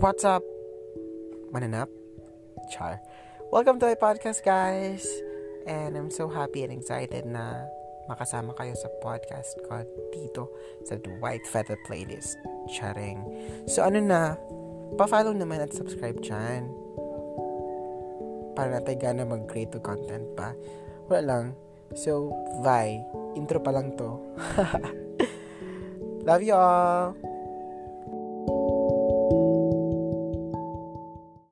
What's up? Mananap? Char. Welcome to my podcast, guys. And I'm so happy and excited na makasama kayo sa podcast ko dito sa The White Feather Playlist. Charing. So, ano na, pa-follow naman at subscribe dyan. Para natin gana mag-create content pa. Wala lang. So, bye. Intro pa lang to. Love you all.